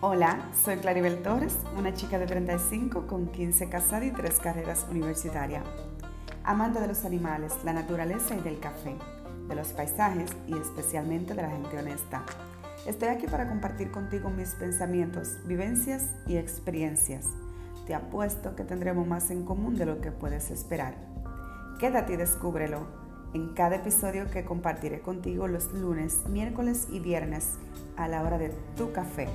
Hola, soy Claribel Torres, una chica de 35 con 15 casada y 3 carreras universitarias. Amante de los animales, la naturaleza y del café, de los paisajes y especialmente de la gente honesta. Estoy aquí para compartir contigo mis pensamientos, vivencias y experiencias. Te apuesto que tendremos más en común de lo que puedes esperar. Quédate y descúbrelo en cada episodio que compartiré contigo los lunes, miércoles y viernes a la hora de tu café.